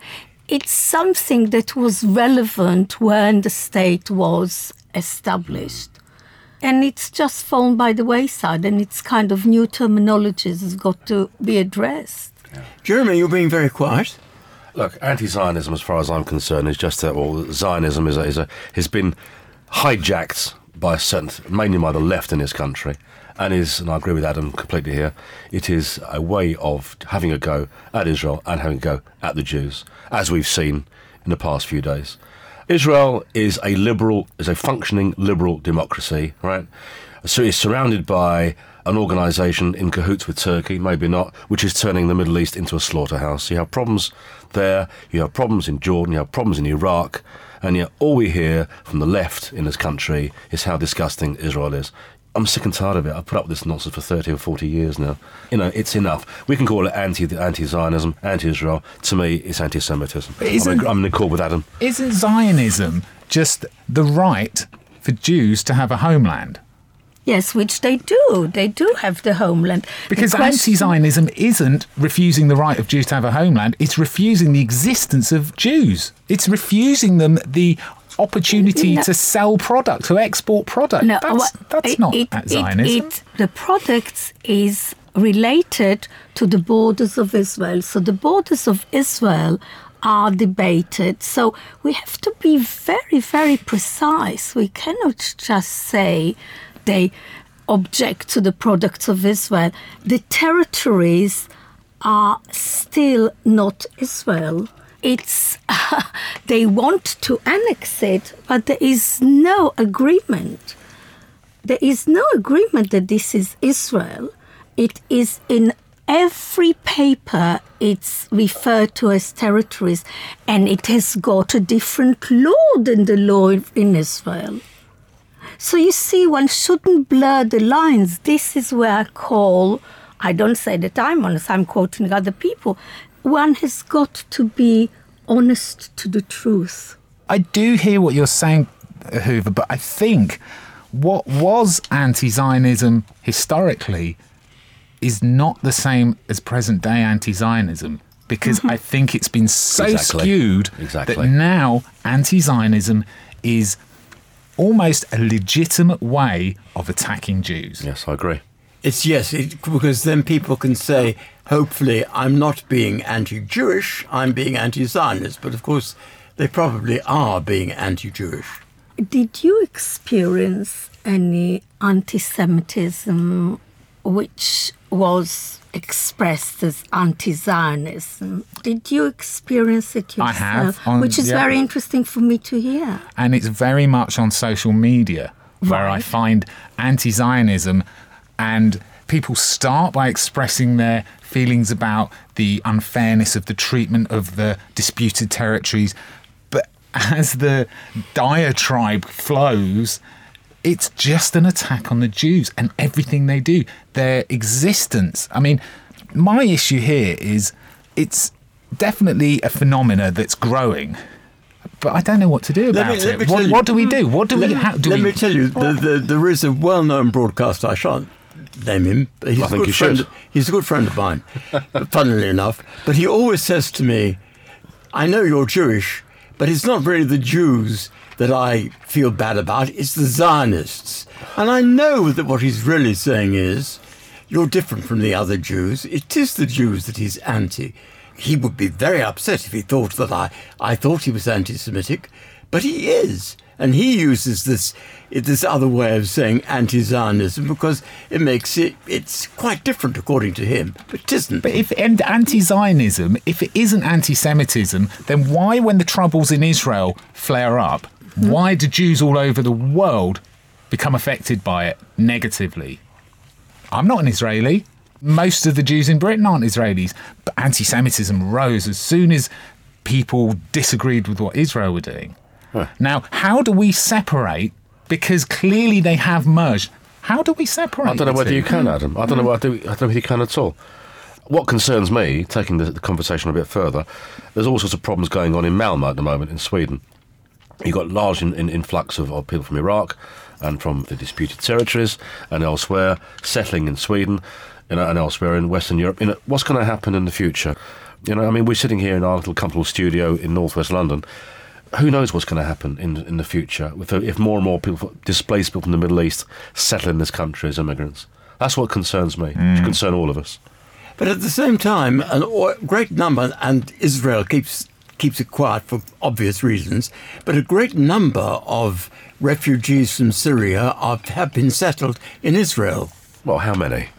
It's something that was relevant when the state was established. And it's just fallen by the wayside, and it's kind of new terminologies has got to be addressed. Jeremy, you're being very quiet. Look, anti-Zionism, as far as I'm concerned, is just that. Well, Zionism is a, is a has been hijacked by certain, mainly by the left in this country, and is, and I agree with Adam completely here. It is a way of having a go at Israel and having a go at the Jews, as we've seen in the past few days. Israel is a liberal, is a functioning liberal democracy, right? So it's surrounded by an organisation in cahoots with Turkey, maybe not, which is turning the Middle East into a slaughterhouse. You have problems there, you have problems in Jordan, you have problems in Iraq, and yet all we hear from the left in this country is how disgusting Israel is. I'm sick and tired of it. I've put up with this nonsense for 30 or 40 years now. You know, it's enough. We can call it anti anti Zionism, anti Israel. To me, it's anti Semitism. I'm, I'm in accord with Adam. Isn't Zionism just the right for Jews to have a homeland? Yes, which they do. They do have the homeland. Because The question- anti Zionism isn't refusing the right of Jews to have a homeland, it's refusing the existence of Jews. It's refusing them the opportunity No. to sell product, to export product. No, that's what- that's it- not it- Zionism. it- the products is related to the borders of Israel. So the borders of Israel are debated. So we have to be very, very precise. We cannot just say they object to the products of Israel. The territories are still not Israel. It's they want to annex it, but there is no agreement. There is no agreement that this is Israel. It is in every paper it's referred to as territories, and it has got a different law than the law in Israel. So you see, one shouldn't blur the lines. This is where I call, I don't say that I'm honest, I'm quoting other people. One has got to be honest to the truth. I do hear what you're saying, Ahuva, but I think what was anti Zionism historically is not the same as present day anti Zionism. Because mm-hmm. I think it's been so Exactly. skewed Exactly. that now anti Zionism is almost a legitimate way of attacking Jews. Yes, I agree. It's yes, it, because then people can say, hopefully, I'm not being anti Jewish, I'm being anti Zionist. But of course, they probably are being anti Jewish. Did you experience any anti Semitism which was expressed as anti Zionism? Did you experience it yourself? I yourself? have, on- which is yeah. very interesting for me to hear. and it's very much on social media where I find anti Zionism and people start by expressing their feelings about the unfairness of the treatment of the disputed territories. But as the diatribe flows, it's just an attack on the Jews and everything they do, their existence. I mean, my issue here is it's definitely a phenomena that's growing. But I don't know what to do about it. What, what do we do? What do let, we? How, do let we? me tell you, the, the, there is a well-known broadcaster. I shan't name him. But he's I a think good you friend. should. He's a good friend of mine, funnily enough. But he always says to me, "I know you're Jewish, But it's not really the Jews that I feel bad about, it's the Zionists. And I know that what he's really saying is, you're different from the other Jews. It is the Jews that he's anti. He would be very upset if he thought that I, I thought he was anti Semitic, but he is. And he uses this this other way of saying anti-Zionism because it makes it it's quite different according to him, but it isn't. But if and anti-Zionism, if it isn't anti-Semitism, then why, when the troubles in Israel flare up, mm. why do Jews all over the world become affected by it negatively? I'm not an Israeli. Most of the Jews in Britain aren't Israelis, but anti-Semitism rose as soon as people disagreed with what Israel were doing. Huh. Now, how do we separate? Because clearly they have merged. How do we separate? I don't know whether two? you can, Adam. I don't know hmm. whether I don't know if you can at all. What concerns me, taking the, the conversation a bit further, there's all sorts of problems going on in Malmö at the moment in Sweden. You've got large in, in, influx of, of people from Iraq and from the disputed territories and elsewhere settling in Sweden you know, and elsewhere in Western Europe. You know, what's going to happen in the future? You know, I mean, we're sitting here in our little comfortable studio in northwest London who knows what's going to happen in in the future if, if more and more people, displaced people from the Middle East, settle in this country as immigrants? That's what concerns me. Mm. It should concern all of us. But at the same time, a great number, and Israel keeps keeps it quiet for obvious reasons, but a great number of refugees from Syria are, have been settled in Israel. Well, how many?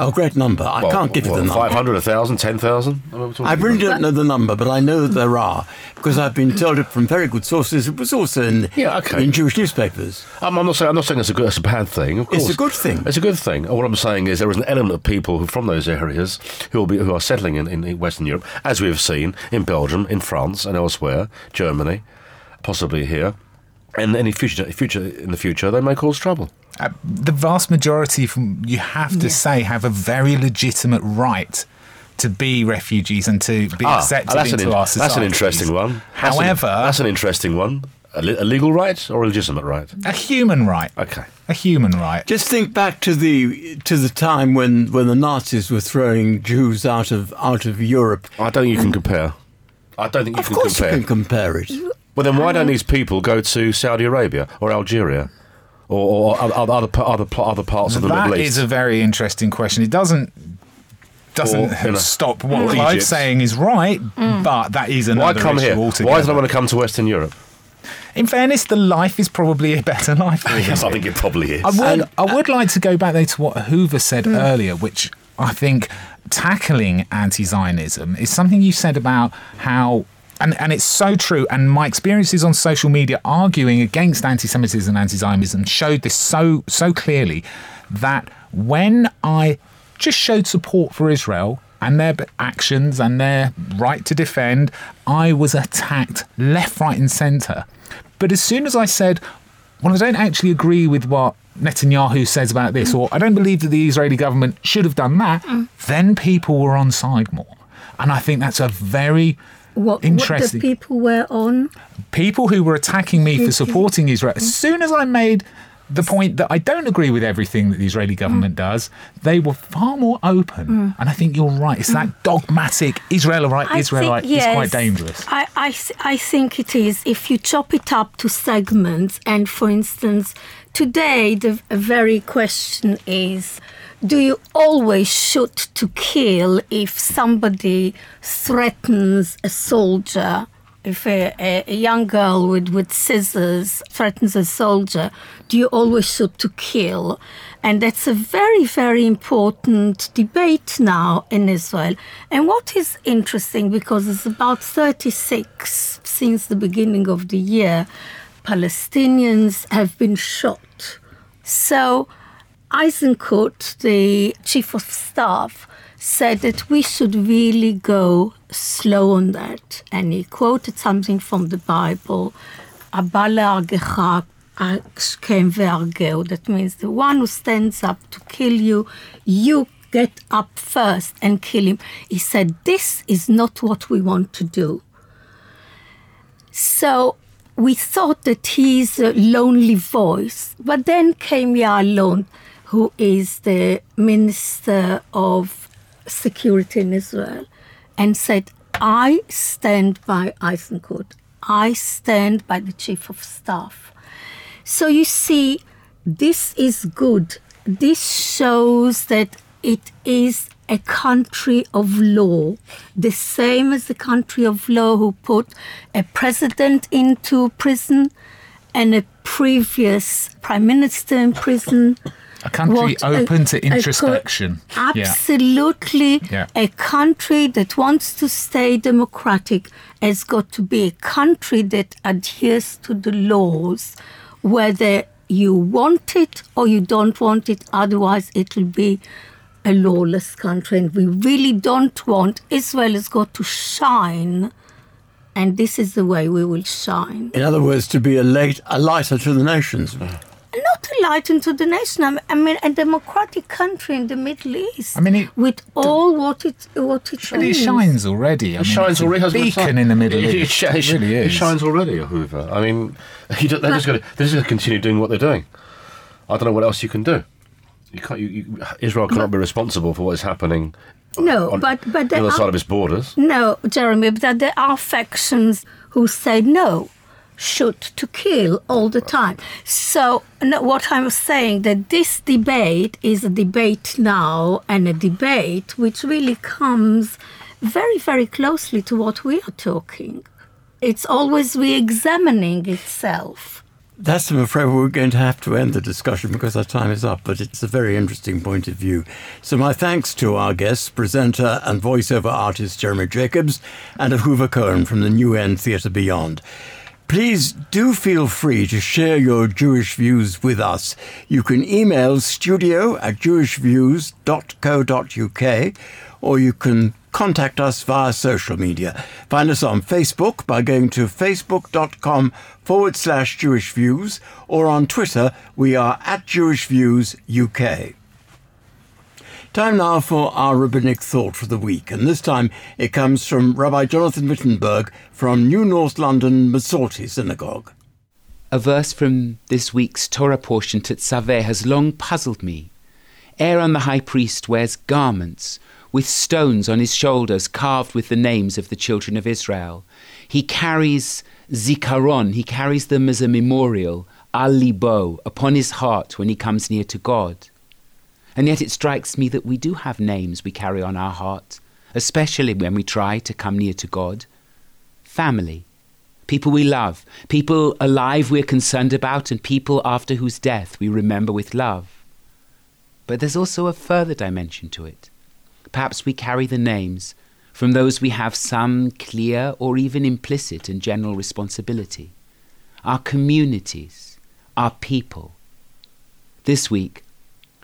Oh, great number. I well, can't give you the number. 500, 1,000, 10,000? I really don't know the number, but I know that there are because I've been told it from very good sources. It was also in, yeah, okay. in Jewish newspapers. I'm, I'm, not saying, I'm not saying it's a, good, it's a bad thing. Of course. It's a good thing. It's a good thing. What I'm saying is there is an element of people who, from those areas who, will be, who are settling in, in Western Europe, as we have seen in Belgium, in France, and elsewhere, Germany, possibly here and any future, future in the future, they may cause trouble. Uh, the vast majority, from you have to yeah. say, have a very legitimate right to be refugees and to be ah, accepted into in, our society. That's an interesting one. However, that's an, that's an interesting one. A, a, legal right or a legitimate right? A human right. Okay. A human right. Just think back to the to the time when, when the Nazis were throwing Jews out of out of Europe. I don't think you can compare. I don't think you of can course you can compare it. Well, then why don't these people go to Saudi Arabia or Algeria? Or, or other, other, other, other parts of the Middle East? That is a very interesting question. It doesn't doesn't or, you know, stop what Clive's saying is right, mm. but that is another Why come issue here? altogether. Why does not want to come to Western Europe? In fairness, the life is probably a better life. yes, I think it probably is. I would, and, I would like to go back there to what Ahuva said mm. earlier, which I think tackling anti-Zionism is something you said about how and, and it's so true. And my experiences on social media arguing against anti-Semitism and anti-Zionism showed this so so clearly that when I just showed support for Israel and their actions and their right to defend, I was attacked left, right, and centre. But as soon as I said, well, I don't actually agree with what Netanyahu says about this, or I don't believe that the Israeli government should have done that, mm. then people were on side more. And I think that's a very what, Interesting. what the people were on? People who were attacking me for supporting Israel. As soon as I made the point that I don't agree with everything that the Israeli government mm. does, they were far more open. Mm. And I think you're right. It's mm. that dogmatic Israelite, Israelite think, yes, is quite dangerous. I, I, I think it is. If you chop it up to segments, and for instance, today the very question is do you always shoot to kill if somebody threatens a soldier? If a, a, young girl with, with scissors threatens a soldier, do you always shoot to kill? And that's a very, very important debate now in Israel. And what is interesting, because it's about 36 since the beginning of the year, Palestinians have been shot. So Eisenkot, the chief of staff, said that we should really go slow on that. And he quoted something from the Bible, That means the one who stands up to kill you, you get up first and kill him. He said, This is not what we want to do. So we thought that he's a lonely voice. But then came Ya'alon who is the Minister of Security in Israel, and said, I stand by Eisenkot. I stand by the chief of staff. So you see, this is good. This shows that it is a country of law, the same as the country of law who put a president into prison and a previous prime minister in prison. A country What open to a- a co- introspection. Yeah. Absolutely. Yeah. A country that wants to stay democratic has got to be a country that adheres to the laws, whether you want it or you don't want it. Otherwise, it will be a lawless country. And we really don't want Israel has got to shine. And this is the way we will shine. In other words, to be a, late, a lighter to the nations. Not a light into the nation. I mean- a democratic country in the Middle East. I mean, it- with all what it what it But it shines already. I It mean, shines it's a already. hasn't it? beacon in the Middle It- East. It, It sh- really It is. shines already, Ahuva. I mean, you don't, they're just going to they're just going to continue doing what they're doing. I don't know what else you can do. You can't. You, you, Israel cannot be responsible for what is happening No, on but but the there other side of its borders. no, Jeremy, but there are factions who say no, shoot to kill all the time. So no, what I'm saying that this debate is a debate now and a debate which really comes very very closely to what we are talking. It's always re-examining itself. That's, I'm afraid, we're going to have to end the discussion because our time is up, but it's a very interesting point of view. So, my thanks to our guests, presenter and voiceover artist Jeremy Jacobs, and Ahuva Cohen from the New End Theatre Beyond. Please do feel free to share your Jewish views with us. You can email studio at jewishviews.co.uk or you can contact us via social media. Find us on Facebook by going to facebook.com forward slash Jewish Views or on Twitter we are at Jewish Views UK. Time now for our rabbinic thought for the week, and this time it comes from Rabbi Jonathan Wittenberg from New North London Masorti Synagogue. A verse from this week's Torah portion, Tetzaveh, has long puzzled me. Aaron the high priest wears garments with stones on his shoulders carved with the names of the children of Israel. He carries zikaron, he carries them as a memorial, al libo, upon his heart when he comes near to God. And yet it strikes me that we do have names we carry on our heart, especially when we try to come near to God. Family, people we love, people alive we're concerned about, and people after whose death we remember with love. But there's also a further dimension to it. Perhaps we carry the names from those we have some clear or even implicit and general responsibility. Our communities, our people. This week,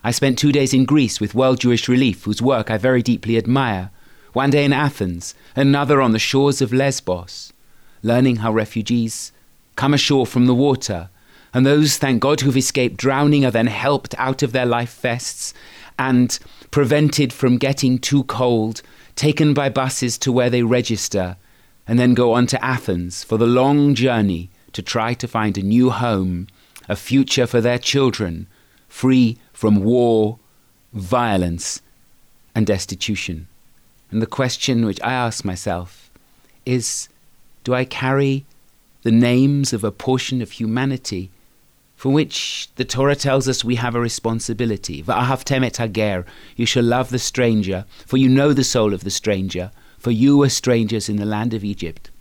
I spent two days in Greece with World Jewish Relief, whose work I very deeply admire. One day in Athens, another on the shores of Lesbos, learning how refugees come ashore from the water, and those, thank God, who've escaped drowning are then helped out of their life vests and prevented from getting too cold, taken by buses to where they register, and then go on to Athens for the long journey to try to find a new home, a future for their children, free from war, violence, and destitution. And the question which I ask myself is do I carry the names of a portion of humanity for which the Torah tells us we have a responsibility? Hager, you shall love the stranger, for you know the soul of the stranger, for you were strangers in the land of Egypt.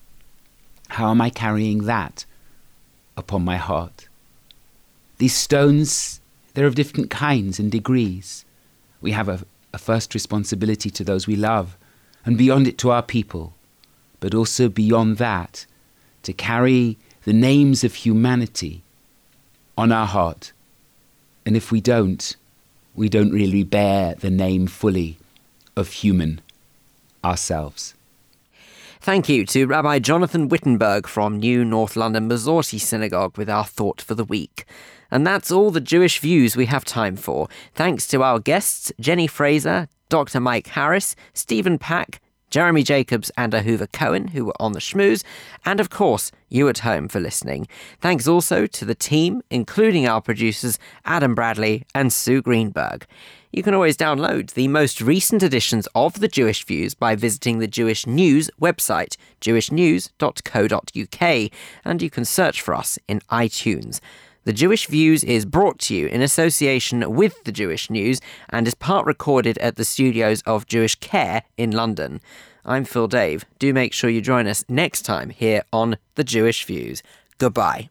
How am I carrying that upon my heart? These stones, they're of different kinds and degrees. We have a, a first responsibility to those we love, and beyond it to our people, but also beyond that, to carry the names of humanity on our heart. And if we don't, we don't really bear the name fully of human ourselves. Thank you to Rabbi Jonathan Wittenberg from New North London Masorti Synagogue with our thought for the week. And that's all the Jewish views we have time for. Thanks to our guests, Jenni Frazer, Dr. Mike Harris, Stephen Pack, Jeremy Jacobs, and Ahuva Cohen, who were on the schmooze, and of course, you at home for listening. Thanks also to the team, including our producers, Adam Bradley and Sue Greenberg. You can always download the most recent editions of the Jewish Views by visiting the Jewish News website, jewishnews.co.uk, and you can search for us in iTunes. The Jewish Views is brought to you in association with the Jewish News and is part recorded at the studios of Jewish Care in London. I'm Phil Dave. Do make sure you join us next time here on The Jewish Views. Goodbye.